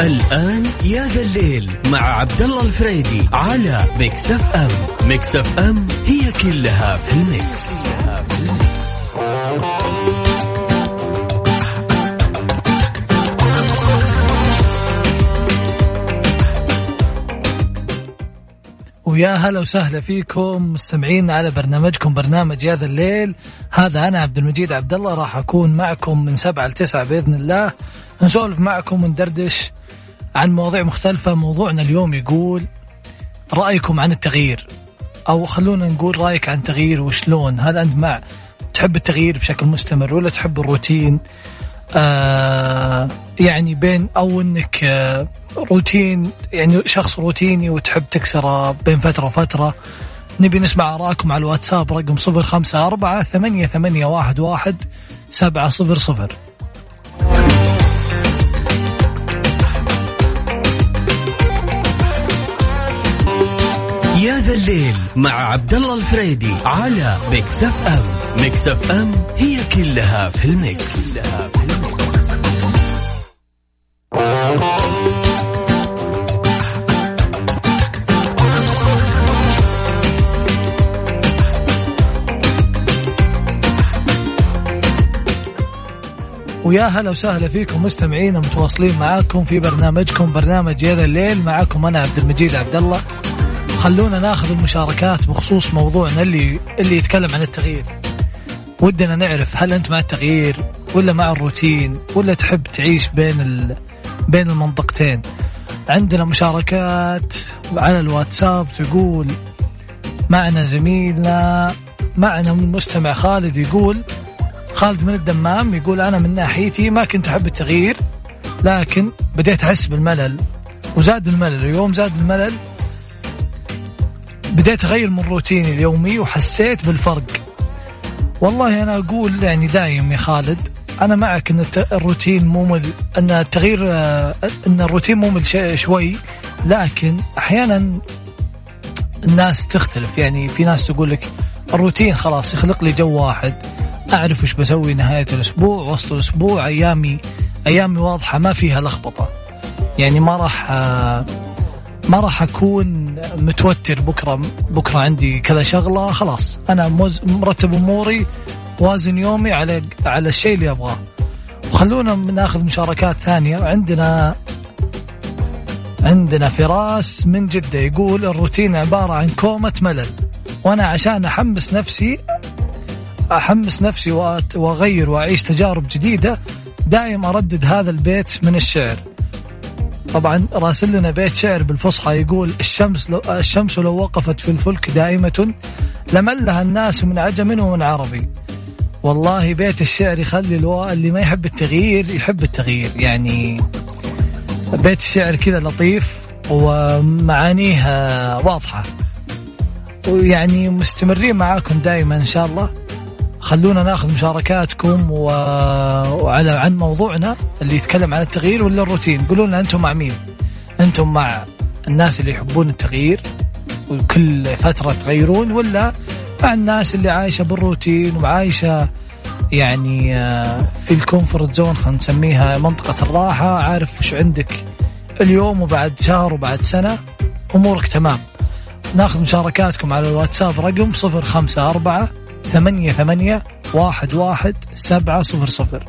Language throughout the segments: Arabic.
الآن يا ذا الليل مع عبد الله الفريدي على Mix FM Mix FM هي كلها في ال Mix, كلها في. ويا هلا وسهلا فيكم مستمعين على برنامجكم برنامج يا ذا الليل. هذا أنا عبد المجيد عبد الله راح أكون معكم من سبعة لتسعة بإذن الله. نسولف معكم وندردش عن مواضيع مختلفة. موضوعنا اليوم يقول رأيكم عن التغيير. أو خلونا نقول رأيك عن التغيير وشلون. هل أنت مع تحب التغيير بشكل مستمر ولا تحب الروتين. آه يعني بين أو أنك آه روتين يعني شخص روتيني وتحب تكسره بين فترة وفترة. نبي نسمع آراءكم على الواتساب رقم صفر خمسة أربعة ثمانية ثمانية واحد واحد سبعة صفر صفر. يا ذا الليل مع عبد الله الفريدي على Mix FM Mix FM هي كلها في ال Mix, كلها في ال Mix. ويا هلا وسهلا فيكم مستمعين متواصلين معاكم في برنامجكم برنامج يا ذا الليل معاكم أنا عبد المجيد عبد الله خلونا ناخذ المشاركات بخصوص موضوعنا اللي اللي يتكلم عن التغيير. ودنا نعرف هل أنت مع التغيير ولا مع الروتين ولا تحب تعيش بين ال... بين المنطقتين. عندنا مشاركات على الواتساب تقول معنا زميلنا معنا المستمع خالد يقول خالد من الدمام يقول أنا من ناحيتي ما كنت أحب التغيير لكن بديت أحس بالملل. وزاد الملل اليوم زاد الملل بديت أغير من روتيني اليومي وحسيت بالفرق. والله أنا أقول يعني دايم يا خالد أنا معك إن الروتين ممل إن التغيير إن الروتين ممل شوي لكن أحيانا الناس تختلف. يعني في ناس تقول لك الروتين خلاص يخلق لي جو واحد أعرف وش بسوي نهاية الأسبوع وسط الأسبوع أيامي أيامي واضحة ما فيها لخبطة. يعني ما راح ما راح أكون متوتر بكرة بكرة عندي كذا شغلة خلاص. أنا مرتب أموري وازن يومي على على الشيء اللي أبغاه. وخلونا ناخذ مشاركات ثانية. عندنا عندنا فراس من جدة يقول الروتين عبارة عن كومة ملل. وأنا عشان أحمس نفسي أحمس نفسي وأغير وأعيش تجارب جديدة دائما أردد هذا البيت من الشعر. طبعا راسل لنا بيت شعر بالفصحى يقول الشمس لو الشمس لو وقفت في الفلك دائمة لملها الناس من عجم ومن عربي. والله بيت الشعر يخلي ألو... اللي ما يحب التغيير يحب التغيير. يعني بيت الشعر كذا لطيف ومعانيه واضحة. ويعني مستمرين معاكم دائما إن شاء الله. خلونا ناخذ مشاركاتكم و... وعلى عن موضوعنا اللي يتكلم عن التغيير ولا الروتين. قولوا لنا أنتم مع مين؟ أنتم مع الناس اللي يحبون التغيير وكل فترة تغيرون ولا مع الناس اللي عايشة بالروتين وعايشة يعني في ال comfort zone خلينا نسميها منطقة الراحة عارف وش عندك اليوم وبعد شهر وبعد سنة أمورك تمام. ناخذ مشاركاتكم على الواتساب رقم صفر خمسة أربعة ثمانية ثمانية واحد واحد سبعة صفر صفر.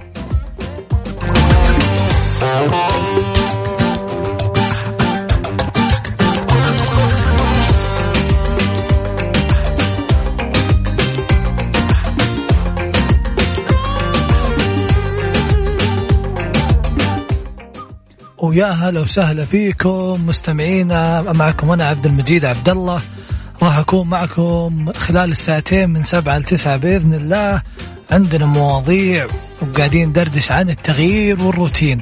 ويا هلا وسهلا فيكم مستمعينا معكم أنا عبد المجيد عبد الله راح أكون معكم خلال الساعتين من سبعة لتسعة بإذن الله. عندنا مواضيع وقاعدين ندردش عن التغيير والروتين.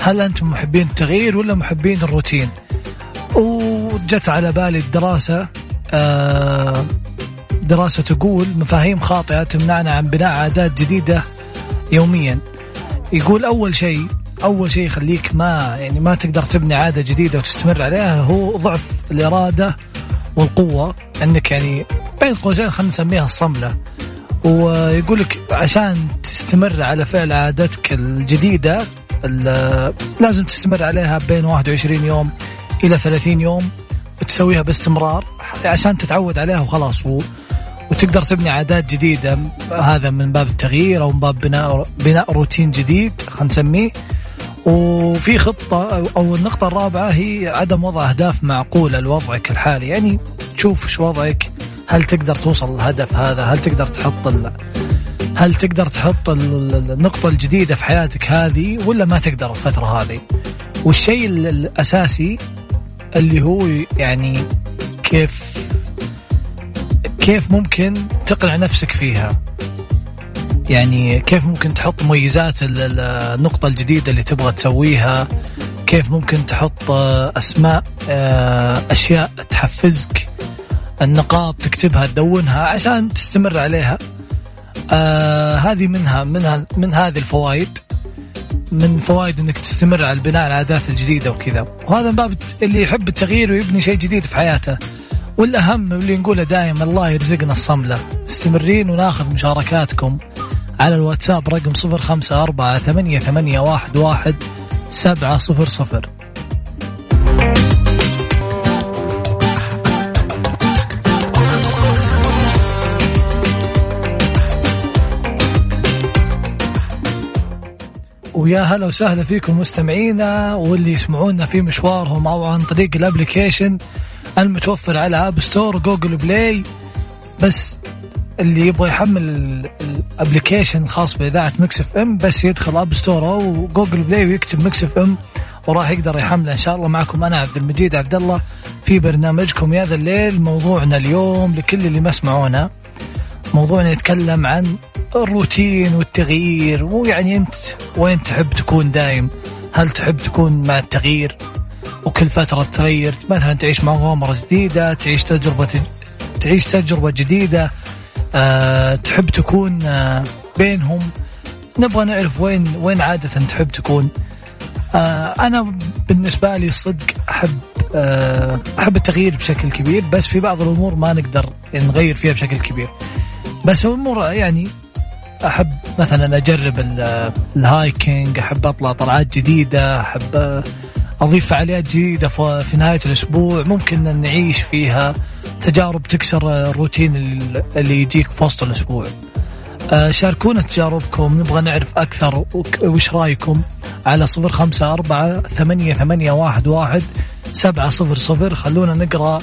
هل أنتم محبين التغيير ولا محبين الروتين؟ وجت على بالي الدراسة دراسة تقول مفاهيم خاطئة تمنعنا عن بناء عادات جديدة يوميا. يقول أول شيء أول شيء يخليك ما يعني ما تقدر تبني عادة جديدة وتستمر عليها هو ضعف الإرادة والقوة انك يعني بين قوسين خلينا نسميها الصملة ويقول لك عشان تستمر على فعل عادتك الجديدة لازم تستمر عليها بين 21 يوم إلى 30 يوم وتسويها باستمرار عشان تتعود عليها وخلاص وتقدر تبني عادات جديدة. هذا من باب التغيير أو من باب بناء بناء روتين جديد خلينا نسميه وفي خطة أو النقطة الرابعة هي عدم وضع أهداف معقولة لوضعك الحالي. يعني تشوف إيش وضعك هل تقدر توصل للهدف هذا؟ هل تقدر تحط ال... هل تقدر تحط النقطة الجديدة في حياتك هذه ولا ما تقدر الفترة هذه؟ والشيء الأساسي اللي هو يعني كيف كيف ممكن تقنع نفسك فيها. يعني كيف ممكن تحط مميزات النقطة الجديدة اللي تبغى تسويها؟ كيف ممكن تحط أسماء آه، أشياء تحفزك؟ النقاط تكتبها تدونها عشان تستمر عليها. آه هذه منها منها من هذه الفوائد. من فوائد إنك تستمر على البناء العادات الجديدة وكذا. وهذا من باب اللي يحب التغيير ويبني شيء جديد في حياته. والأهم واللي نقوله دائما الله يرزقنا الصملة. مستمرين وناخذ مشاركاتكم. على الواتساب رقم صفر خمسة أربعة ثمانية, ثمانية واحد, واحد سبعة صفر صفر. ويا هلا وسهلا فيكم مستمعينا واللي يسمعونا في مشوارهم أو عن طريق ال application المتوفر على App Store Google Play بس اللي يبغى يحمل ال application الخاص بإذاعة Mix FM بس يدخل App Store أو Google Play ويكتب Mix FM وراح يقدر يحمله. إن شاء الله معكم أنا عبد المجيد عبد الله في برنامجكم يا ذا الليل. موضوعنا اليوم لكل اللي ما سمعونا موضوعنا يتكلم عن الروتين والتغيير. ويعني أنت وين تحب تكون دايم هل تحب تكون مع التغيير وكل فترة تغير مثلا تعيش مغامرة جديدة تعيش تجربة تعيش تجربة جديدة أه تحب تكون أه بينهم. نبغى نعرف وين وين عادة تحب تكون. أه أنا بالنسبة لي الصدق أحب أه أحب التغيير بشكل كبير بس في بعض الأمور ما نقدر نغير فيها بشكل كبير. بس الأمور يعني أحب مثلا أجرب الهايكينج أحب أطلع طلعات جديدة أحب أضيف فعاليات جديدة في نهاية الأسبوع ممكن نعيش فيها. تجارب تكسر الروتين اللي يجيك في وسط الأسبوع. آه، شاركونا تجاربكم نبغى نعرف أكثر وش رأيكم. على صفر خمسة أربعة ثمانية, ثمانية واحد, واحد سبعة صفر صفر. خلونا نقرأ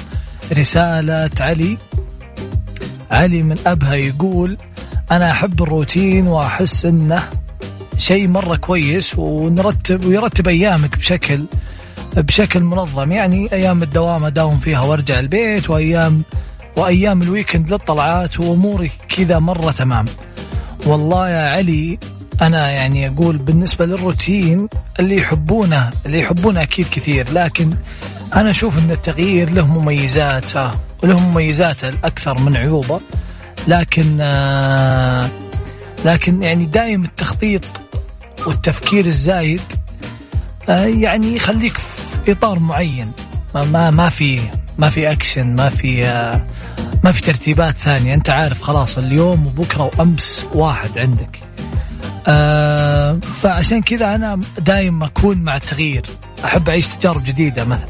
رسالة علي. علي من أبها يقول أنا أحب الروتين وأحس إنه شيء مرة كويس ونرتب ويرتب أيامك بشكل بشكل منظم. يعني أيام الدوام أداوم فيها وأرجع البيت وايام وأيام الويكند للطلعات وأموري كذا مرة تمام. والله يا علي أنا يعني أقول بالنسبة للروتين اللي يحبونه اللي يحبونه أكيد كثير. لكن أنا أشوف إن التغيير له مميزاته وله مميزاته الأكثر من عيوبه. لكن آه، لكن يعني دائم التخطيط والتفكير الزايد آه، يعني يخليك في إطار معين. ما ما في ما في اكشن ما في آه، ما في ترتيبات ثانية. أنت عارف خلاص اليوم وبكرة وأمس واحد عندك. فعشان كذا أنا دائما أكون مع التغيير. أحب أعيش تجارب جديدة مثلا.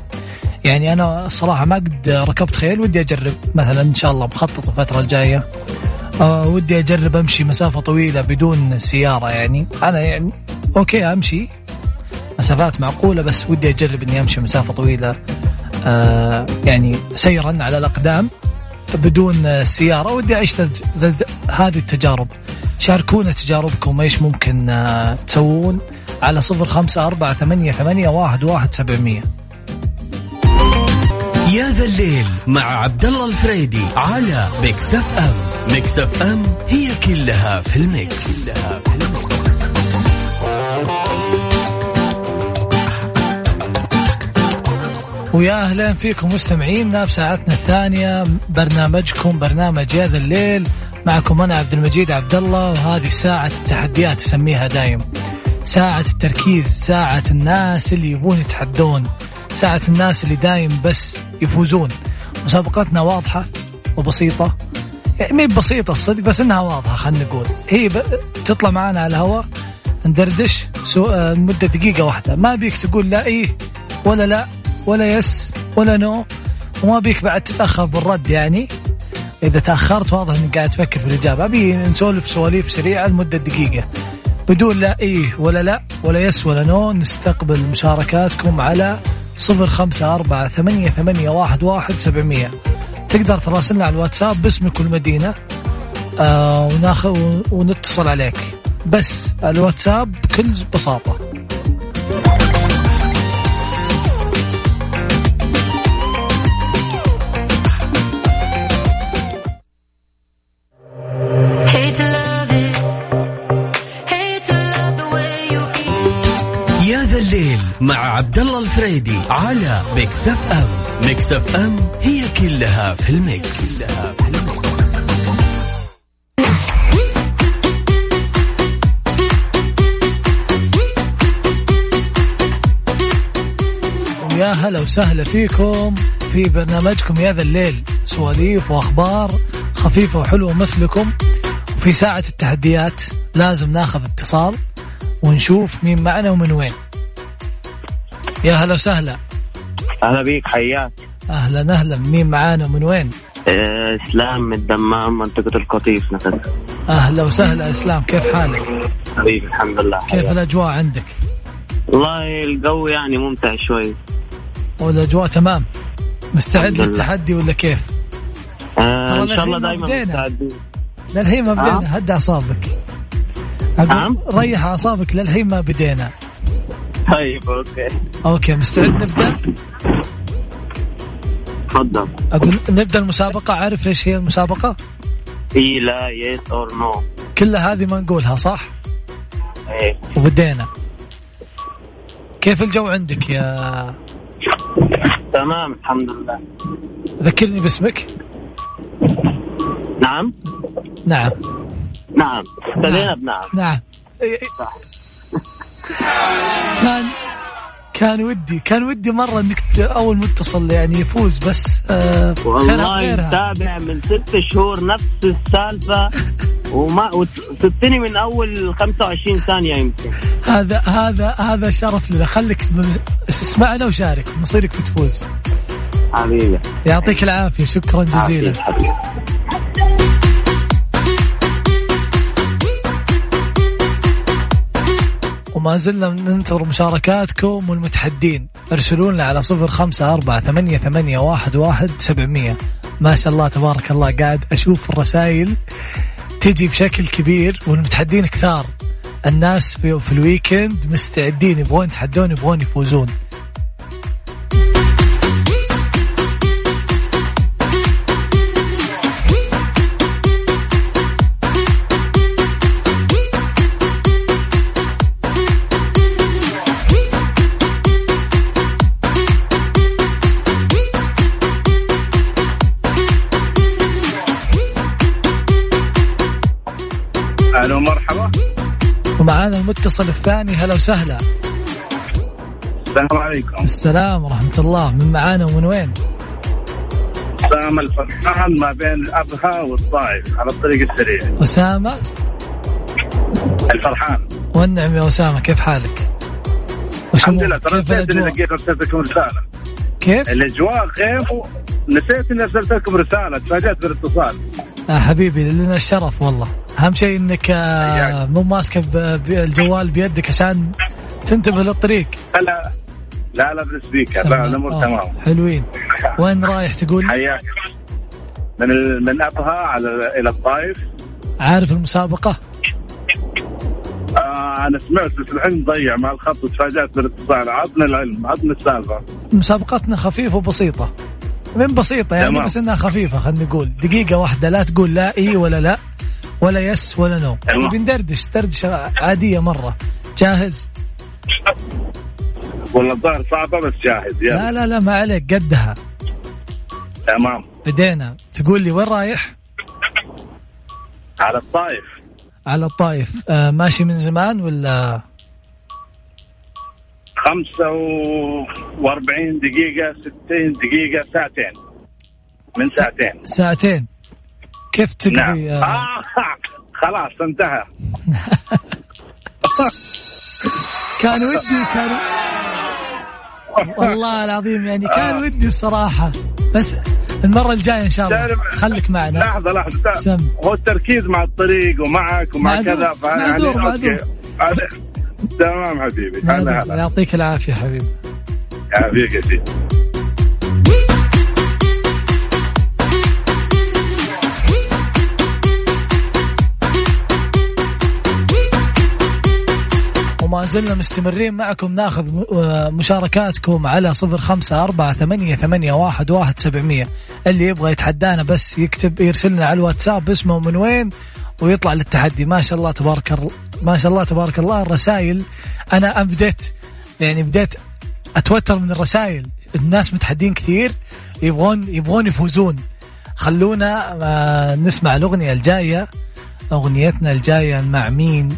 يعني أنا الصراحة ما قد ركبت خيل ودي أجرب مثلا إن شاء الله مخطط الفترة الجاية. آه ودي أجرب أمشي مسافة طويلة بدون سيارة يعني. أنا يعني أوكي أمشي. مسافات معقولة بس ودي أجرب إني أمشي مسافة طويلة. آه يعني سيرا على الأقدام بدون سيارة ودي أعيش هذه التجارب. شاركونا تجاربكم إيش ممكن آه تسوون؟ على صفر خمسة أربعة ثمانية ثمانية واحد واحد سبعمية. يا ذا الليل مع عبد الله الفريدي على Mix FM. Mix FM هي كلها في ال Mix, كلها في ال Mix. ويا أهلا فيكم مستمعينا بساعتنا الثانية برنامجكم برنامج يا ذا الليل. معكم أنا عبد المجيد عبد الله وهذه ساعة التحديات أسميها دايم. ساعة التركيز ساعة الناس اللي يبون يتحدون. ساعة الناس اللي دايم بس يفوزون. مسابقتنا واضحة وبسيطة. يعني مي بسيطة الصدق بس إنها واضحة خلينا نقول. هي ب... تطلع معنا على الهواء ندردش سو... آه، مدة دقيقة واحدة. ما بيك تقول لا إيه ولا لا. ولا yes ولا no. وما بيك بعد تتأخر بالرد يعني. إذا تأخرت واضح إنك قاعد تفكر في الإجابة. أبي نسولف سواليف سريعة لمدة دقيقة. بدون لا إيه ولا لا ولا يس ولا نو نستقبل مشاركاتكم على صفر خمسة أربعة ثمانية, ثمانية واحد, واحد سبعمية. تقدر تراسلنا على الواتساب باسمك والمدينة آه وناخذ ونتصل عليك. بس الواتساب بكل بساطة. مع عبد الله الفريدي على Mix FM Mix FM هي كلها في ال mix, كلها في ال mix. يا هلا وسهلا فيكم في برنامجكم يا ذا الليل. سواليف وأخبار خفيفة وحلوة مثلكم. وفي ساعة التحديات لازم ناخذ اتصال ونشوف مين معنا ومن وين. يا هلا وسهلا. أهلا بيك حياك. أهلا أهلا. مين معانا؟ ومن وين؟ آه، إسلام من الدمام منطقة القطيف مثلا أهلا وسهلا إسلام. كيف حالك؟ حبيبي الحمد لله. كيف حياك. الأجواء عندك؟ والله الجو يعني ممتع شوي. والاجواء تمام. مستعد. للتحدي ولا كيف؟ آه إن شاء الله دائما. مستعدين. للحين ما. بدينا. هد أعصابك. أقول نعم. ريح أعصابك للحين ما بدينا. طيب أوكي. أوكي مستعد نبدأ؟ تفضل. أقول نبدأ المسابقة عارف إيش هي المسابقة؟ إي لا yes or no كلها هذه ما نقولها صح؟ إيه وبدينا. كيف الجو عندك يا تمام الحمد لله. ذكرني باسمك. نعم. نعم. نعم. ابتدينا بنعم نعم. إي. صح. كان كان ودي كان ودي مرة إنك أول متصل يعني يفوز بس آه والله متابع من ست شهور نفس السالفة وما وسبتني من أول 25 ثانية يمكن. هذا هذا هذا شرف لنا. خليك اسمعنا وشارك. مصيرك بتفوز. حبيبي. يعطيك العافية. شكرا جزيلا. حبيبي. وما زلنا ننتظر مشاركاتكم والمتحدين. ارسلوا لنا على صفر خمسة أربعة ثمانية, ثمانية واحد, واحد سبعمية. ما شاء الله تبارك الله. قاعد أشوف الرسائل تجي بشكل كبير والمتحدين كثار. الناس في, في الويكند مستعدين يبغون يتحدون يبغون يفوزون. ومعانا المتصل الثاني. هلا وسهلا. السلام عليكم. السلام ورحمة الله. من معانا ومن وين؟ سام الفرحان ما بين ابها والطائف على الطريق السريع. أسامة؟ الفرحان. والنعم يا أسامة. كيف حالك؟ الحمد؟ لله. ترى كيف نسيت إني لقيت ارسلت لكم رسالة. كيف؟ الأجواء و... نسيت إني أرسلت لكم رسالة. تفاجأت بالاتصال. آه حبيبي لنا الشرف والله. أهم شيء إنك آه. مو ماسكة ب- بالجوال بيدك عشان تنتبه للطريق. لا لا لا بالسبيكر لا الأمور آه، تمام. حلوين. وين رايح تقول؟ حياك. من. من أبها على إلى الطائف. عارف المسابقة؟ آه أنا سمعت بس الحين ضيع مع الخط وتفاجأت بالاتصال عطنا العلم عطنا السالفة. مسابقتنا خفيفة وبسيطة. من بسيطة يعني تمام. بس إنها خفيفة خلينا نقول. دقيقة واحدة لا تقول لا إي ولا لا. ولا yes ولا no. تمام. بندردش دردشه عادية مرة. جاهز؟ والله الظاهر صعبة بس جاهز يلا. لا لا لا ما عليك قدها. تمام. بدينا. تقول لي وين رايح؟ على الطائف. على الطايف آه ماشي من زمان ولا؟ 45 دقيقة 60 دقيقة ساعتين. من ساعتين. ساعتين. كيف نعم تقضي؟ آه آه خلاص انتهى. كان ودي كان والله العظيم يعني كان ودي الصراحة. بس المرة الجاية إن شاء الله. خليك معنا. لحظة لحظة. سم. هو التركيز مع الطريق ومعك ومع معذور، كذا معذور، يعني معذور. هذا- تمام حبيبي. هلا. هلا يعطيك العافية حبيبي. يعافيك يا سيدي. وما زلنا مستمرين معكم. ناخذ آه، مشاركاتكم على صفر خمسة أربعة ثمانية, ثمانية واحد, واحد سبعمية. اللي يبغى يتحدانا بس يكتب يرسلنا على الواتساب اسمه من وين ويطلع للتحدي. ما شاء الله تبارك الله ما شاء الله تبارك الله. الرسائل أنا بديت يعني بديت أتوتر من الرسائل. الناس متحدين كثير. يبغون يبغون يفوزون. خلونا آه، نسمع الأغنية الجاية. أغنيتنا الجاية مع مين؟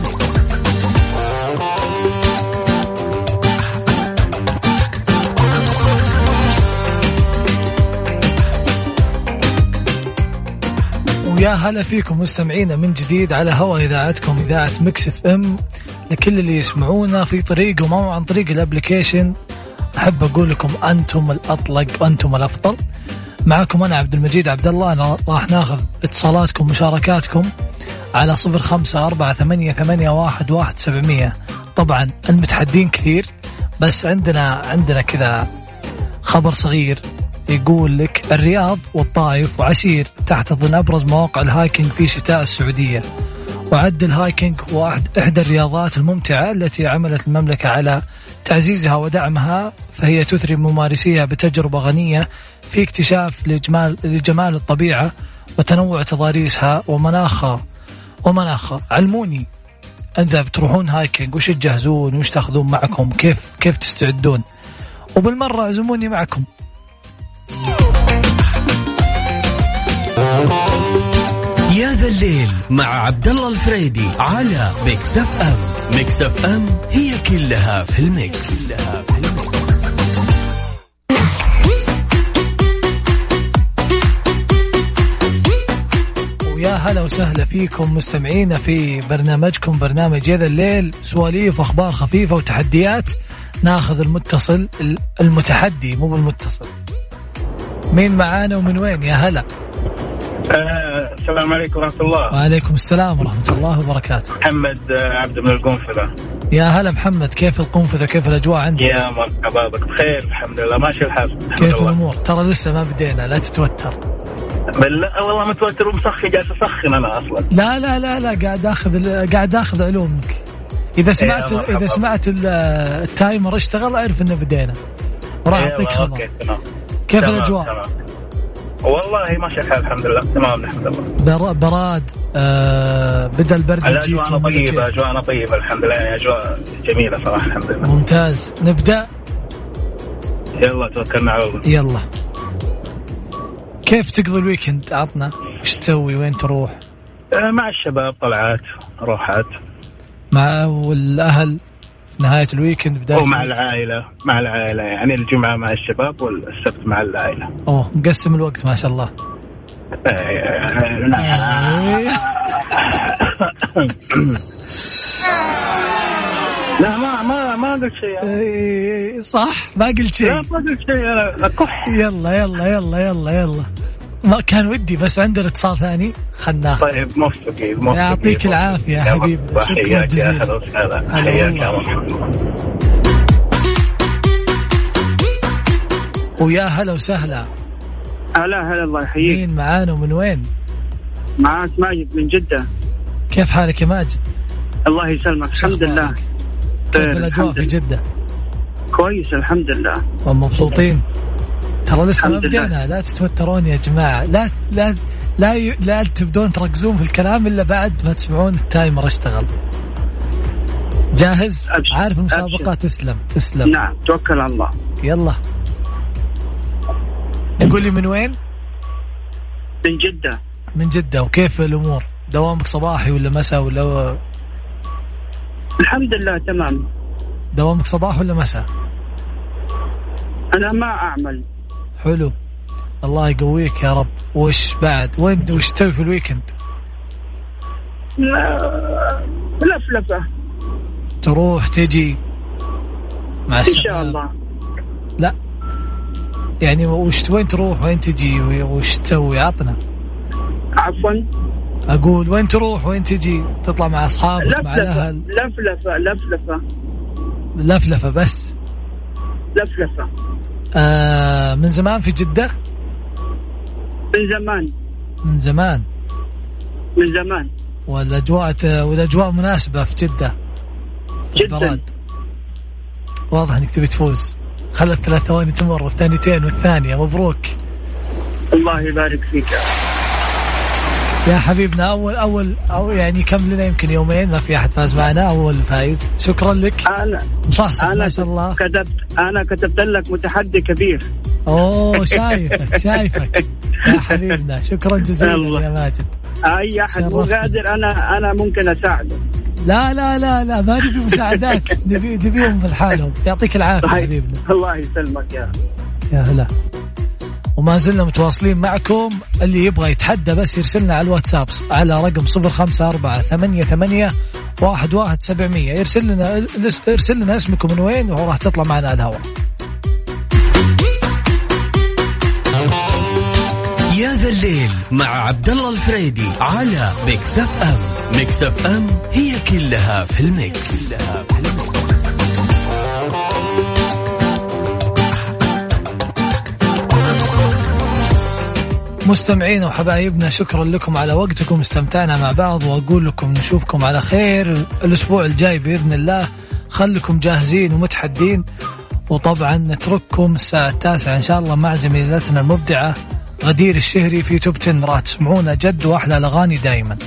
ويا هلا فيكم مستمعينا من جديد على هوا إذاعتكم إذاعة Mix FM. لكل اللي يسمعونا في طريقهم أو عن طريق ال application أحب أقول لكم أنتم الأطلق وأنتم الأفضل. معكم أنا عبد المجيد عبد الله أنا راح ناخذ اتصالاتكم مشاركاتكم على صفر خمسة أربعة ثمانية, ثمانية واحد, واحد سبعمية. طبعا المتحدين كثير بس عندنا عندنا كذا خبر صغير. يقول لك الرياض والطائف وعسير تحتضن أبرز مواقع ال hiking في شتاء السعودية. ويعد ال hiking هو أحد- إحدى الرياضات الممتعة التي عملت المملكة على تعزيزها ودعمها فهي تثري ممارسيها بتجربة غنية في اكتشاف لجمال لجمال الطبيعة وتنوع تضاريسها ومناخها. ومناخها. علموني. إذا بتروحون hiking وش تجهزون وش تاخذون معكم كيف كيف تستعدون؟ وبالمرة اعزموني معكم. يا ذا الليل مع عبد الله الفريدي على Mix FM Mix FM هي كلها في ال mix, كلها في ال mix. ويا هلا وسهلا فيكم مستمعينا في برنامجكم برنامج يا ذا الليل سواليف وأخبار خفيفة وتحديات. ناخذ المتصل المتحدي مو بالمتصل. مين معانا ومن وين يا هلا؟ آه، السلام عليكم ورحمة الله. وعليكم السلام ورحمة الله وبركاته. محمد عبد من القنفذة. يا هلا محمد كيف القنفذة؟ كيف الأجواء عندك؟ يا مرحبا بك بخير الحمد لله. ماشي الحال. كيف لله. الأمور؟ ترى لسه ما بدينا لا تتوتر. بالله والله متوتر ومسخن جالس أسخن أنا أصلا. لا لا لا لا قاعد آخذ قاعد آخذ علومك. إذا سمعت. إذا سمعت ال- التايمر اشتغل أعرف إنه بدينا. وراح أيوة، أعطيك خبر. كيف الأجواء؟ تمام. والله ماشي الحال الحمد لله. تمام نحمد الله بر- براد آه بدا البرد أجواءنا يجيكم ولا طيبه؟ أجواءنا طيبة الحمد لله. يعني أجواء جميلة صراحة الحمد لله. ممتاز. نبدأ؟ يلا توكلنا على الله. يلا. كيف تقضي ال weekend؟ عطنا. وش تسوي؟ وين تروح؟ آه، مع الشباب طلعات روحات. مع والاهل نهاية ال weekend بداية ومع ال weekend. العائلة مع العائلة يعني الجمعة مع الشباب والسبت مع العائلة أوه مقسم الوقت ما شاء الله آه، نعم. إيه. لا ما ما ما قلت شيء. إيه، صح ما قلت شيء لا ما قلت شيء أنا كح يلا يلا يلا يلا يلا ما كان ودي بس عندنا اتصال ثاني. خلنا طيب موفقين موفقين يعطيك العافية يا حبيبي. شكراً حياك يا جزيلاً. حياك. يا ويا هلا وسهلا. هلا هلا الله يحييك. مين معانا ومن وين؟ معاك ماجد من جدة. كيف حالك يا ماجد؟ الله يسلمك. الحمد لله؟ كيف الأجواء الحمد في. جدة؟ كويس الحمد لله. ومبسوطين؟ ترى لسه ما. بدينا. لا تتوترون يا جماعة. لا لا لا ي... لا تبدون تركزون في الكلام إلا بعد ما تسمعون التايمر اشتغل. جاهز؟ أبشر. عارف المسابقه أبشر. تسلم. تسلم. نعم. توكل على الله. يلا. تقول لي من وين؟ من جدة. من جدة. وكيف الأمور؟ دوامك صباحي ولا مساء ولا الحمد لله تمام. دوامك صباح ولا مساء؟ أنا ما أعمل. حلو. الله يقويك يا رب. وش بعد؟ وين وش تسوي في الويكند؟ لا- لفلفة. تروح تجي. مع إن الشباب شاء الله. لا. يعني وش وين تروح؟ وين تجي؟ وش تسوي؟ عطنا. عفوا. أقول وين تروح؟ وين تجي؟ تطلع مع أصحابك مع لفلفة. الأهل. لفلفة لفلفة. لفلفة بس. لفلفة. آه من زمان في جدة؟ من زمان. من زمان. من زمان. والأجواء والأجواء مناسبة في في جداً. البراد. واضح إنك تبي تفوز. خلت ثلاث ثواني تمر والثانيتين والثانية. مبروك. الله يبارك فيك. يا حبيبنا اول اول أو يعني كم لنا؟ يمكن يومين ما في أحد فاز معنا أول فايز. شكرا لك. أنا مصحصح أنا ما شاء الله. كتبت أنا كتبت لك متحدي كبير. أوه شايفك شايفك. يا حبيبنا شكرا جزيلا. يا ماجد. أي أحد مو. قادر أنا أنا ممكن أساعده. لا لا لا لا ما نبي مساعدات. نبي نبيهم في حالهم. يعطيك العافية. حبيبنا. الله يسلمك يا يا هلا. وما زلنا متواصلين معكم. اللي يبغى يتحدى بس يرسلنا على الواتساب على رقم صفر خمسة أربعة ثمانية ثمانية واحد واحد سبعمية. يرسل لنا ارسل لنا اسمكم من وين وراح تطلع معنا على الهواء. يا ذا الليل مع عبد الله الفريدي على Mix FM. Mix FM هي كلها في ال mix, كلها في ال mix. مستمعينا وحبايبنا شكرا لكم على وقتكم استمتعنا مع بعض وأقول لكم نشوفكم على خير الأسبوع الجاي بإذن الله. خليكم جاهزين ومتحدين وطبعا نترككم الساعة التاسعة إن شاء الله مع زميلتنا المبدعة غدير الشهري في توب 10 راح تسمعونا جد وأحلى الأغاني دائما